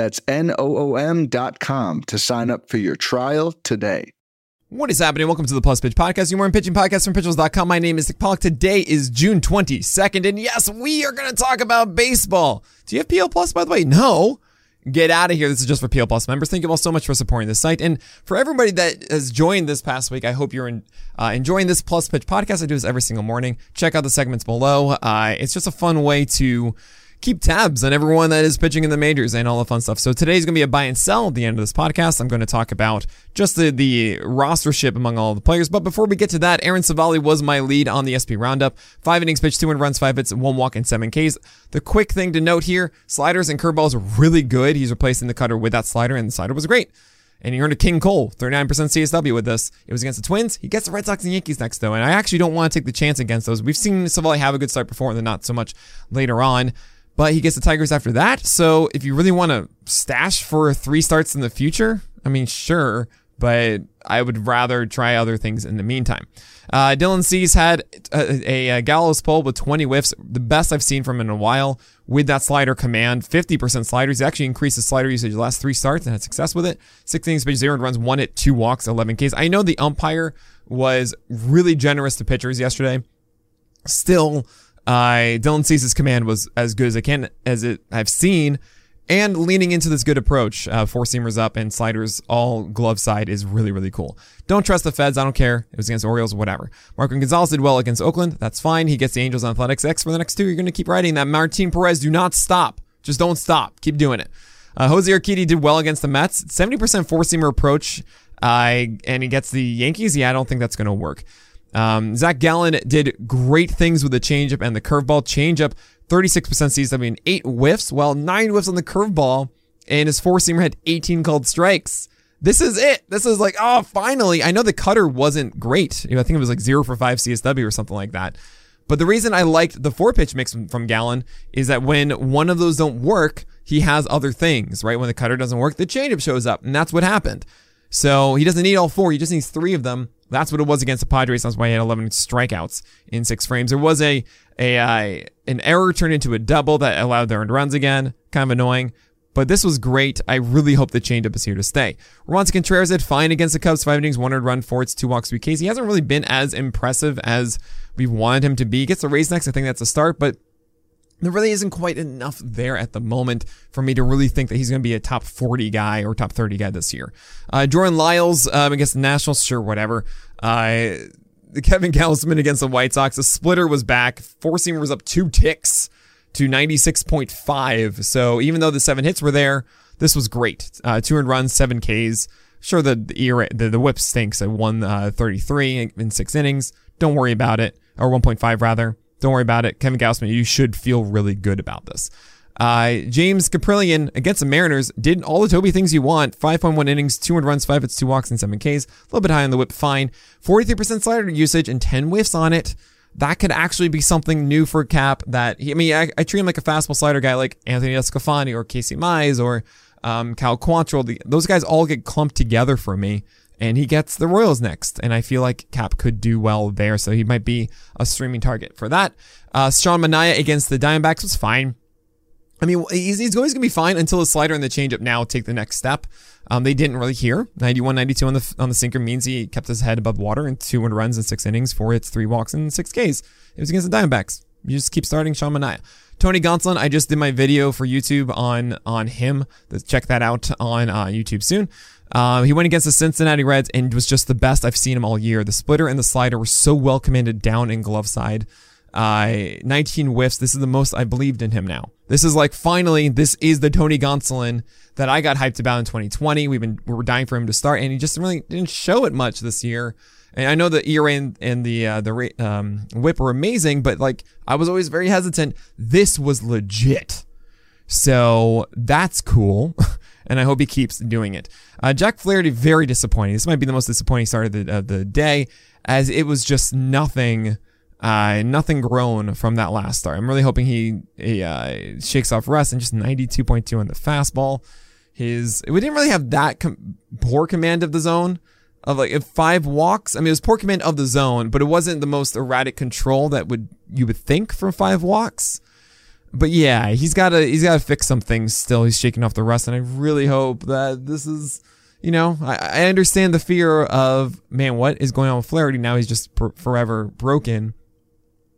That's N O O M.com to sign up for your trial today. What is happening? Welcome to the Plus Pitch Podcast, your morning pitching podcast from pitcherlist.com. My name is Nick Pollack. Today is June 22nd, and yes, we are going to talk about baseball. Do you have PL Plus, by the way? No. Get out of here. This is just for PL Plus members. Thank you all so much for supporting this site. And for everybody that has joined this past week, I hope you're in, uh, enjoying this Plus Pitch podcast. I do this every single morning. Check out the segments below. Uh, it's just a fun way to keep tabs on everyone that is pitching in the majors and all the fun stuff. So today's going to be a buy and sell at the end of this podcast. I'm going to talk about just the, the rostership among all the players. But before we get to that, Aaron Civale was my lead on the SP Roundup. Five innings pitched, two and runs, five hits, one walk, and seven Ks. The quick thing to note here, sliders and curveballs are really good. He's replacing the cutter with that slider, and the slider was great. And he earned a King Cole, 39% CSW with this. It was against the Twins. He gets the Red Sox and Yankees next, though. And I actually don't want to take the chance against those. We've seen Civale have a good start before, and then not so much later on but he gets the Tigers after that. So if you really want to stash for three starts in the future, I mean, sure, but I would rather try other things in the meantime. Uh, Dylan Cease had a, a, a, gallows pull with 20 whiffs, the best I've seen from him in a while. With that slider command, 50% sliders. He actually increased his slider usage the last three starts and had success with it. Six innings, pitched zero runs, one hit, two walks, 11 Ks. I know the umpire was really generous to pitchers yesterday. Still, uh, Dylan Cease's command was as good as I can as it I've seen, and leaning into this good approach, uh, four seamers up and sliders all glove side is really really cool. Don't trust the Feds. I don't care. It was against Orioles, whatever. Marco Gonzalez did well against Oakland. That's fine. He gets the Angels on Athletics X for the next two. You're to keep writing that. Martin Perez, do not stop. Just don't stop. Keep doing it. Uh, Jose Urquidy did well against the Mets. 70% four seamer approach, uh, and he gets the Yankees. Yeah, I don't think that's going to work. Um, Zach Gallen did great things with the changeup and the curveball. Changeup, 36% CSW and eight whiffs, while nine whiffs on the curveball, and his four seamer had 18 called strikes. This is it. This is like, oh, finally. I know the cutter wasn't great. You know, I think it was like zero for five CSW or something like that. But the reason I liked the four pitch mix from Gallen is that when one of those don't work, he has other things, right? When the cutter doesn't work, the changeup shows up, and that's what happened. So he doesn't need all four. He just needs three of them. That's what it was against the Padres. That's why he had 11 strikeouts in six frames. There was a, a uh, an error turned into a double that allowed their earned runs again. Kind of annoying. But this was great. I really hope the changeup is here to stay. Roansy Contreras did fine against the Cubs. Five innings, one earned run, four hits, two walks, three Ks. He hasn't really been as impressive as we wanted him to be. He gets the Rays next. I think that's a start, but there really isn't quite enough there at the moment for me to really think that he's going to be a top 40 guy or top 30 guy this year. Uh, Jordan Lyles um, against the Nationals, sure, whatever. Uh, Kevin Gausman against the White Sox, the splitter was back. Four seamer was up two ticks to 96.5. So even though the seven hits were there, this was great. Uh, 200 runs, seven Ks. Sure, the the, ERA, the, the whip stinks at 133 uh, in six innings. Don't worry about it. Or 1.5 rather. Don't worry about it. Kevin Gausman, you should feel really good about this. Uh, James Kaprielian against the Mariners did all the Toby things you want. 5.1 innings, 200 runs, 5 hits, 2 walks, and 7 Ks. A little bit high on the whip, fine. 43% slider usage and 10 whiffs on it. That could actually be something new for Cap that, he, I mean, I, I, treat him like a fastball slider guy like Anthony DeSclafani or Casey Mize or um, Cal Quantrill. The, those guys all get clumped together for me and he gets the Royals next. And I feel like Cap could do well there, so he might be a streaming target for that. Uh, Sean Manaea against the Diamondbacks was fine. I mean, he's, he's always going to be fine until the slider and the changeup now take the next step. Um, they didn't really hear. 91 92 on the on the sinker means he kept his head above water and two runs in six innings, four hits, three walks, and six Ks. It was against the Diamondbacks. You just keep starting Sean Manaea. Tony Gonsolin, I just did my video for YouTube on on him. Check that out on uh, YouTube soon. Uh, he went against the Cincinnati Reds and was just the best I've seen him all year. The splitter and the slider were so well commanded down in glove side. Uh, 19 whiffs. This is the most I believed in him now. This is like finally, this is the Tony Gonsolin that I got hyped about in 2020. We've been we were dying for him to start, and he just really didn't show it much this year. And I know the ERA and, and the uh, the um, whip were amazing, but like I was always very hesitant. This was legit, so that's cool. and I hope he keeps doing it. Uh, Jack Flaherty, very disappointing. This might be the most disappointing start of the, of the day, as it was just nothing. Uh, nothing grown from that last start. I'm really hoping he, he uh, shakes off rust and just 92.2 on the fastball. His we didn't really have that com- poor command of the zone of like five walks. I mean, it was poor command of the zone, but it wasn't the most erratic control that would you would think from five walks. But yeah, he's got to he's got to fix some things still. He's shaking off the rust, and I really hope that this is. You know, I, I understand the fear of man, what is going on with Flaherty now? He's just per- forever broken.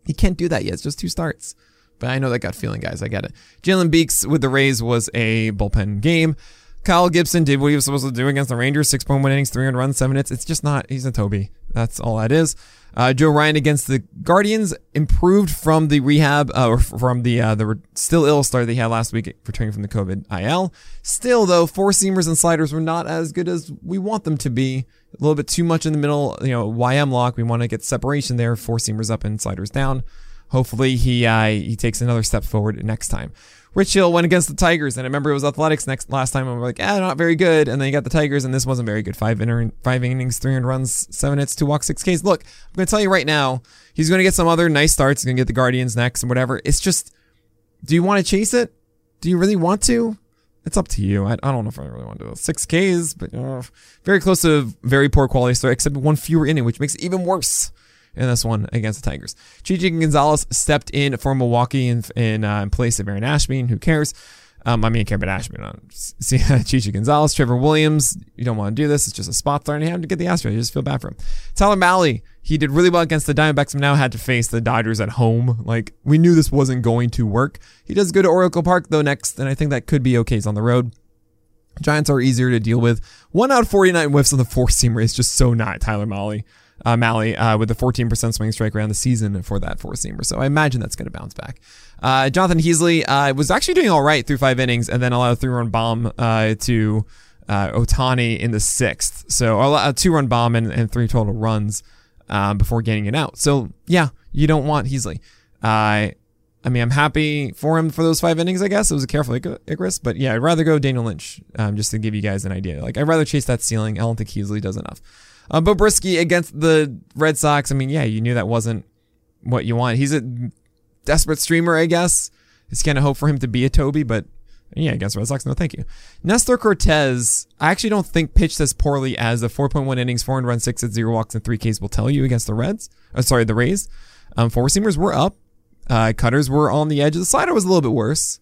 He can't do that yet. It's just two starts. But I know that gut feeling, guys. I get it. Jalen Beeks with the Rays was a bullpen game. Kyle Gibson did what he was supposed to do against the Rangers. 6.1 innings, 300 runs, 7 hits. It's just not, he's a Toby. That's all that is. Uh, Joe Ryan against the Guardians improved from the rehab, uh, or from the uh, the still ill start they had last week, returning from the COVID IL. Still, though, four seamers and sliders were not as good as we want them to be. A little bit too much in the middle, you know, YM lock. We want to get separation there. Four seamers up and sliders down. Hopefully, he uh, he takes another step forward next time. Rich Hill went against the Tigers, and I remember it was Athletics next last time, and we're like, ah, not very good. And then you got the Tigers, and this wasn't very good. Five inner, five innings, three runs, seven hits, two walks, six Ks. Look, I'm gonna tell you right now, he's gonna get some other nice starts. He's gonna get the Guardians next and whatever. It's just, do you want to chase it? Do you really want to? It's up to you. I, I don't know if I really want to do. Six Ks, but uh, very close to very poor quality start, except one fewer inning, which makes it even worse in this one against the Tigers. Chichi Gonzalez stepped in for Milwaukee in, in, uh, in place of Aaron Ashby. Who cares? Um, I mean, I care about Ashby. See Chichi Gonzalez, Trevor Williams. You don't want to do this. It's just a spot and you to get the Astros. You just feel bad for him. Tyler Mahle, he did really well against the Diamondbacks, but now had to face the Dodgers at home. Like we knew this wasn't going to work. He does go to Oracle Park though next, and I think that could be okay. He's on the road. Giants are easier to deal with. One out of 49 whiffs on the four seamer is just so not Tyler Mahle uh, Mahle uh, with a 14% swing strike around the season for that four seamer. So I imagine that's going to bounce back. Uh, Jonathan Heasley uh, was actually doing all right through five innings and then allowed a three run bomb uh, to uh, Ohtani in the sixth. So a two run bomb and, and, three total runs um, before getting it out. So yeah, you don't want Heasley. I mean, I'm happy for him for those five innings, I guess. It was a careful Icarus, but yeah, I'd rather go Daniel Lynch um, just to give you guys an idea. Like, I'd rather chase that ceiling. I don't think Heasley does enough. Uh, but Brieske against the Red Sox, I mean, yeah, you knew that wasn't what you want. He's a desperate streamer, I guess. It's kind of hope for him to be a Toby, but yeah, against Red Sox, no thank you. Nestor Cortes, I actually don't think pitched as poorly as the 4.1 innings, 4 and run, 6 at 0 walks, and 3 Ks will tell you against the Reds. Oh, sorry, the Rays. Um, four seamers were up. Uh, cutters were on the edge. The slider was a little bit worse.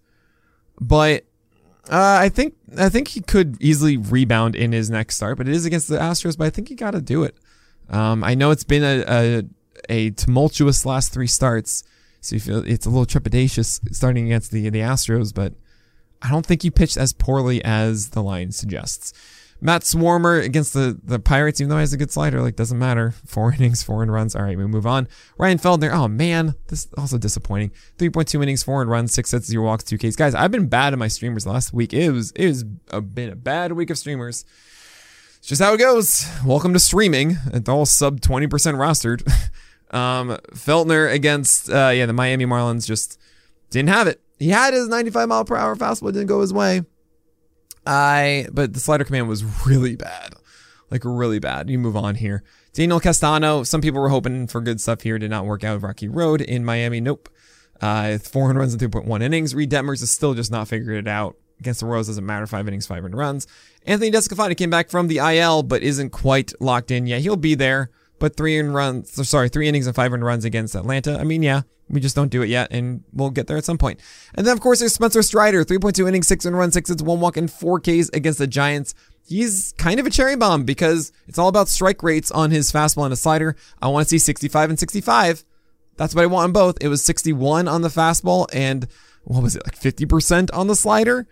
But uh, I think I think he could easily rebound in his next start, but it is against the Astros. But I think he got to do it. Um, I know it's been a, a, a tumultuous last three starts, so you feel it's a little trepidatious starting against the the Astros, but I don't think he pitched as poorly as the line suggests. Matt Swarmer against the, the Pirates, even though he has a good slider, like doesn't matter. Four innings, four and runs. All right, we move on. Ryan Feltner. Oh man, this is also disappointing. 3.2 innings, four and runs, six hits, zero walks, two Ks. Guys, I've been bad in my streamers last week. It was it was a, been a bad week of streamers. It's just how it goes. Welcome to streaming. It's all sub 20% rostered. um, Feltner against uh, yeah the Miami Marlins just didn't have it. He had his 95 mile per hour fastball, didn't go his way. I but the slider command was really bad. Like really bad. You move on here. Daniel Castano, some people were hoping for good stuff here. Did not work out. Rocky Road in Miami. Nope. Uh, 400 runs in 3.1 innings. Reid Detmers is still just not figured it out. Against the Royals doesn't matter. Five innings, 500 runs. Anthony DeSclafani came back from the IL, but isn't quite locked in yet. He'll be there, but three and runs, sorry, three innings and 500 runs against Atlanta. I mean, yeah, we just don't do it yet, and we'll get there at some point. And then, of course, there's Spencer Strider, 3.2 innings, six and run, six hits, one walk, and four Ks against the Giants. He's kind of a cherry bomb because it's all about strike rates on his fastball and his slider. I want to see 65 and 65. That's what I want on both. It was 61 on the fastball and what was it, like 50% on the slider?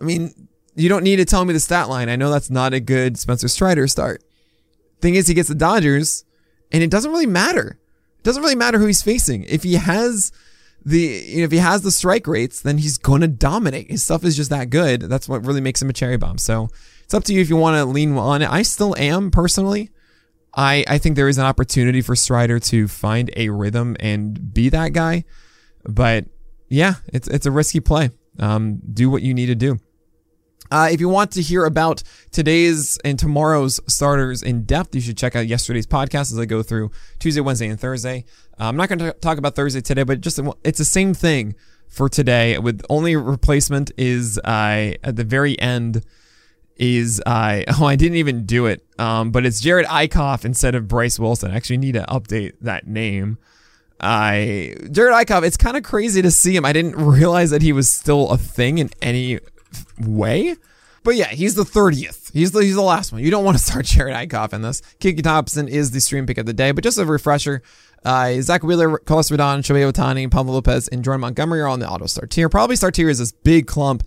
I mean, you don't need to tell me the stat line. I know that's not a good Spencer Strider start. Thing is, he gets the Dodgers, and it doesn't really matter doesn't really matter who he's facing. If he has the you know, if he has the strike rates, then he's gonna dominate. His stuff is just that good. That's what really makes him a cherry bomb. So it's up to you if you want to lean on it. I still am personally. I I think there is an opportunity for Strider to find a rhythm and be that guy. But yeah, it's it's a risky play. Um, do what you need to do. Uh, if you want to hear about today's and tomorrow's starters in depth, you should check out yesterday's podcast as I go through Tuesday, Wednesday, and Thursday. Uh, I'm not going to talk about Thursday today, but just it's the same thing for today. With only replacement is uh, at the very end is I oh I didn't even do it, um, but it's Jerad Eickhoff instead of Bryce Wilson. I actually need to update that name. I Jerad Eickhoff. It's kind of crazy to see him. I didn't realize that he was still a thing in any way. But yeah, he's the 30th. He's the, he's the last one. You don't want to start Jerad Eickhoff in this. Kiki Thompson is the stream pick of the day. But just a refresher, uh, Zack Wheeler, Carlos Rodon, Shohei Ohtani, Pablo Lopez, and Jordan Montgomery are on the auto start tier. Probably start tier is this big clump.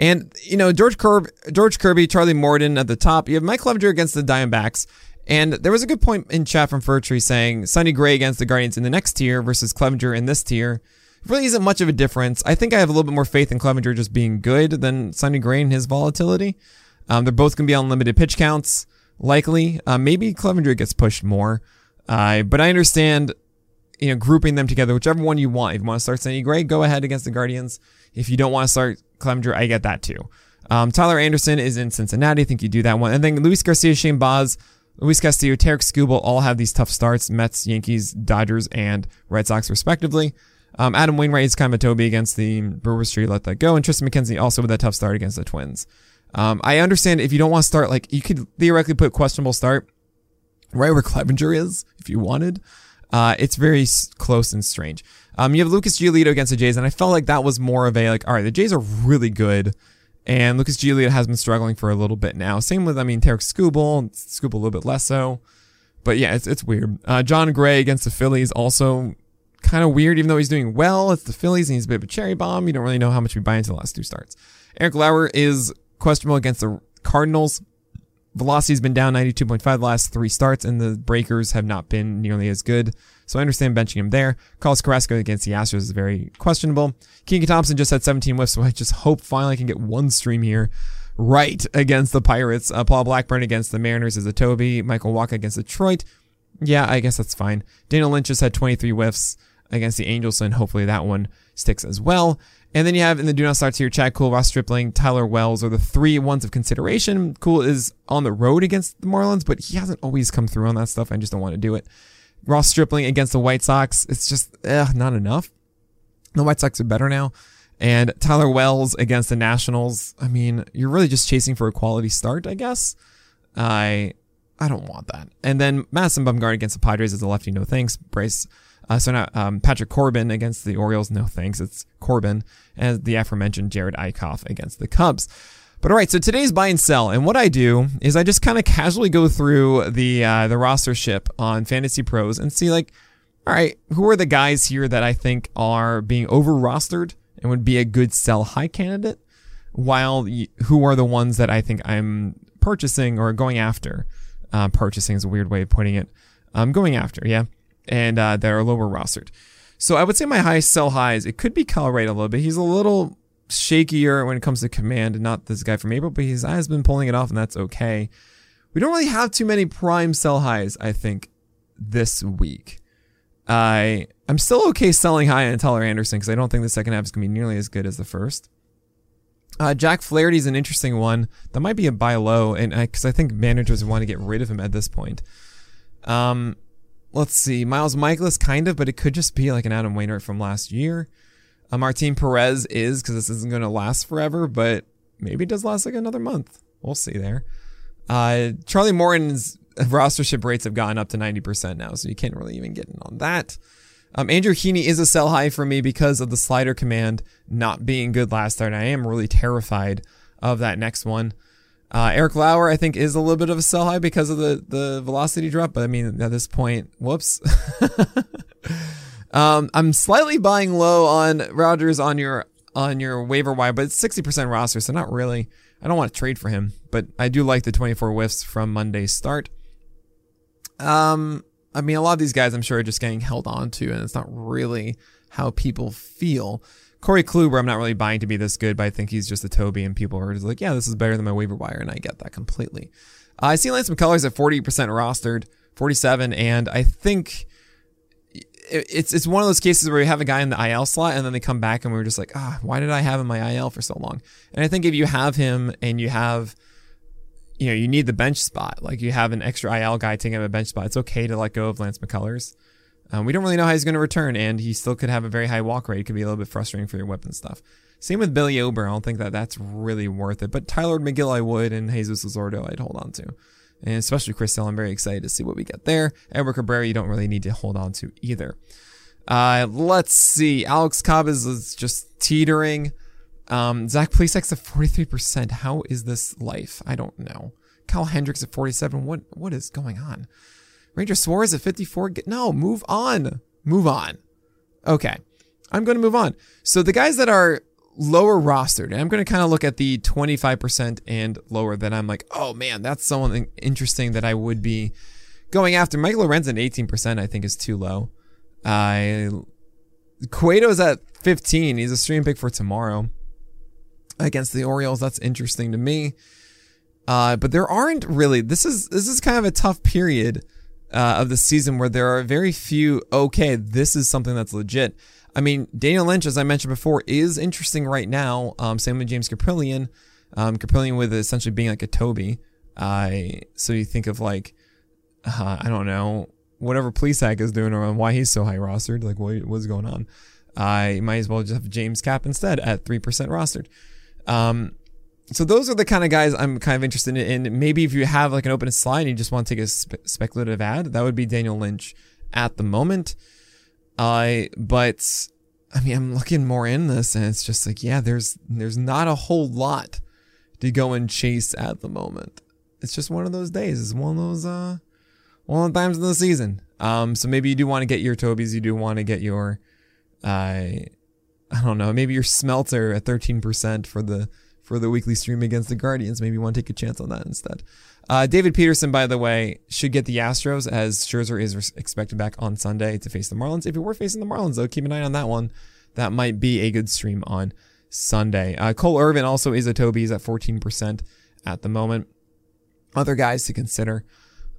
And, you know, George, Kirby, George Kirby, Charlie Morton at the top. You have Mike Clevinger against the Diamondbacks. And there was a good point in chat from Furtree saying Sonny Gray against the Guardians in the next tier versus Clevinger in this tier really isn't much of a difference. I think I have a little bit more faith in Clevinger just being good than Sonny Gray and his volatility. Um, they're both going to be on limited pitch counts, likely. Uh, maybe Clevinger gets pushed more. Uh, but I understand, you know, grouping them together, whichever one you want. If you want to start Sonny Gray, go ahead against the Guardians. If you don't want to start Clevinger, I get that too. Um, Tyler Anderson is in Cincinnati. I think you do that one. And then Luis Garcia, Shane Baz, Luis Castillo, Tarik Skubal all have these tough starts. Mets, Yankees, Dodgers, and Red Sox, respectively. Um, Adam Wainwright is kind of a Toby against the Brewers. Tree, let that go. And Triston McKenzie also with a tough start against the Twins. Um, I understand if you don't want to start, like you could theoretically put questionable start right where Clevinger is if you wanted. Uh, it's very close and strange. Um, you have Lucas Giolito against the Jays, and I felt like that was more of a like, all right, the Jays are really good, and Lucas Giolito has been struggling for a little bit now. Same with, I mean, Tarik Skubal, Skubal a little bit less so, but yeah, it's it's weird. Uh, Jon Gray against the Phillies also kind of weird, even though he's doing well. It's the Phillies, and he's a bit of a cherry bomb. You don't really know how much we buy into the last two starts. Eric Lauer is questionable against the Cardinals. Velocity's been down 92.5 the last three starts, and the breakers have not been nearly as good. So I understand benching him there. Carlos Carrasco against the Astros is very questionable. Keegan Thompson just had 17 whiffs, so I just hope finally I can get one stream here right against the Pirates. Uh, Paul Blackburn against the Mariners is a Toby. Michael Wacha against Detroit. Yeah, I guess that's fine. Daniel Lynch just had 23 whiffs against the Angels, and hopefully that one sticks as well. And then you have in the do not start here, Chad Kuhl, Ross Stripling, Tyler Wells are the three ones of consideration. Kuhl is on the road against the Marlins, but he hasn't always come through on that stuff. I just don't want to do it. Ross Stripling against the White Sox, it's just eh, not enough. The White Sox are better now. And Tyler Wells against the Nationals, I mean, you're really just chasing for a quality start, I guess. I I don't want that. And then Madison Bumgarner against the Padres as a lefty, no thanks. Bryce uh, so now um, Patrick Corbin against the Orioles, no thanks. It's Corbin and the aforementioned Jerad Eickhoff against the Cubs. But all right, so today's buy and sell, and what I do is I just kind of casually go through the uh, the roster ship on Fantasy Pros and see like, all right, who are the guys here that I think are being over rostered and would be a good sell high candidate, while who are the ones that I think I'm purchasing or going after. Uh, purchasing is a weird way of putting it. I'm going after, yeah and uh, are lower rostered. So I would say my highest sell highs, it could be Kyle Wright a little bit. He's a little shakier when it comes to command, and not this guy from April, but his has been pulling it off, and that's okay. We don't really have too many prime sell highs, I think, this week. I I'm still okay selling high on Tyler Anderson because I don't think the second half is gonna be nearly as good as the first. Uh, Jack Flaherty is an interesting one. That might be a buy low, and because I, I, think managers want to get rid of him at this point. Um, let's see, Miles Mikolas, kind of, but it could just be like an Adam Wainwright from last year. Uh, Martin Perez is because this isn't going to last forever, but maybe it does last like another month. We'll see there. Uh, Charlie Morton's rostership rates have gotten up to 90% now, so you can't really even get in on that. Um, Andrew Heaney is a sell high for me because of the slider command not being good last start. I am really terrified of that next one. Uh, Eric Lauer, I think, is a little bit of a sell high because of the the velocity drop, but I mean, at this point, whoops. um, I'm slightly buying low on Rogers on your on your waiver wire, but it's 60% roster, so not really. I don't want to trade for him, but I do like the 24 whiffs from Monday's start. Um, I mean, a lot of these guys, I'm sure, are just getting held on to, and it's not really how people feel. Corey Kluber, I'm not really buying to be this good, but I think he's just a Toby, and people are just like, yeah, this is better than my waiver wire, and I get that completely. Uh, I see Lance McCullers at 40% rostered, 47, and I think it's it's one of those cases where we have a guy in the IL slot and then they come back and we are just like, ah, why did I have him in my IL for so long? And I think if you have him and you have, you know, you need the bench spot, like you have an extra IL guy taking up a bench spot, it's okay to let go of Lance McCullers. Um, we don't really know how he's going to return, and he still could have a very high walk rate. It could be a little bit frustrating for your weapon stuff. Same with Bailey Ober. I don't think that that's really worth it. But Tylor Megill, I would, and Jesus Luzardo, I'd hold on to and especially Chris Sale. I'm very excited to see what we get there. Edward Cabrera, you don't really need to hold on to either. Uh, let's see. Alex Cobb is, is just teetering. Um, Zach Plesac's at 43%. How is this life? I don't know. Kyle Hendricks at 47. What what is going on? Ranger Suarez at 54. No, move on. Move on. Okay. I'm going to move on. So the guys that are lower rostered. And I'm going to kind of look at the 25% and lower that I'm like, oh man, that's something interesting that I would be going after. Michael Lorenzen at 18%, I think is too low. Uh, Cueto's at 15. He's a stream pick for tomorrow against the Orioles. That's interesting to me. Uh, but there aren't really. This is this is kind of a tough period uh, of the season where there are very few. Okay, this is something that's legit. I mean, Daniel Lynch, as I mentioned before, is interesting right now. Um, same with James Kaprielian. Um, Kaprielian with essentially being like a Toby. Uh, so you think of like, uh, I don't know, whatever Plesac is doing or why he's so high rostered. Like, what, what's going on? I might as well just have James Cap instead at 3% rostered. Um, so those are the kind of guys I'm kind of interested in. Maybe if you have like an open slide and you just want to take a spe- speculative ad, that would be Daniel Lynch at the moment. Uh, but I mean, I'm looking more in this, and it's just like, yeah, there's there's not a whole lot to go and chase at the moment. It's just one of those days. It's one of those uh, one of the times in the season. Um, so maybe you do want to get your Tobies. You do want to get your, uh, I don't know, maybe your Smeltzer at 13% for the for the weekly stream against the Guardians. Maybe you want to take a chance on that instead. Uh, David Peterson, by the way, should get the Astros as Scherzer is expected back on Sunday to face the Marlins. If you were facing the Marlins, though, keep an eye on that one. That might be a good stream on Sunday. Uh, Cole Irvin also is a Toby. He's at 14% at the moment. Other guys to consider.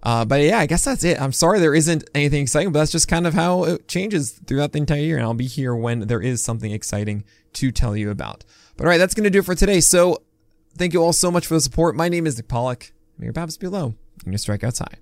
Uh, but yeah, I guess that's it. I'm sorry there isn't anything exciting, but that's just kind of how it changes throughout the entire year. And I'll be here when there is something exciting to tell you about. But all right, that's going to do it for today. So thank you all so much for the support. My name is Nick Pollack. May your babs below, and your strikeouts high.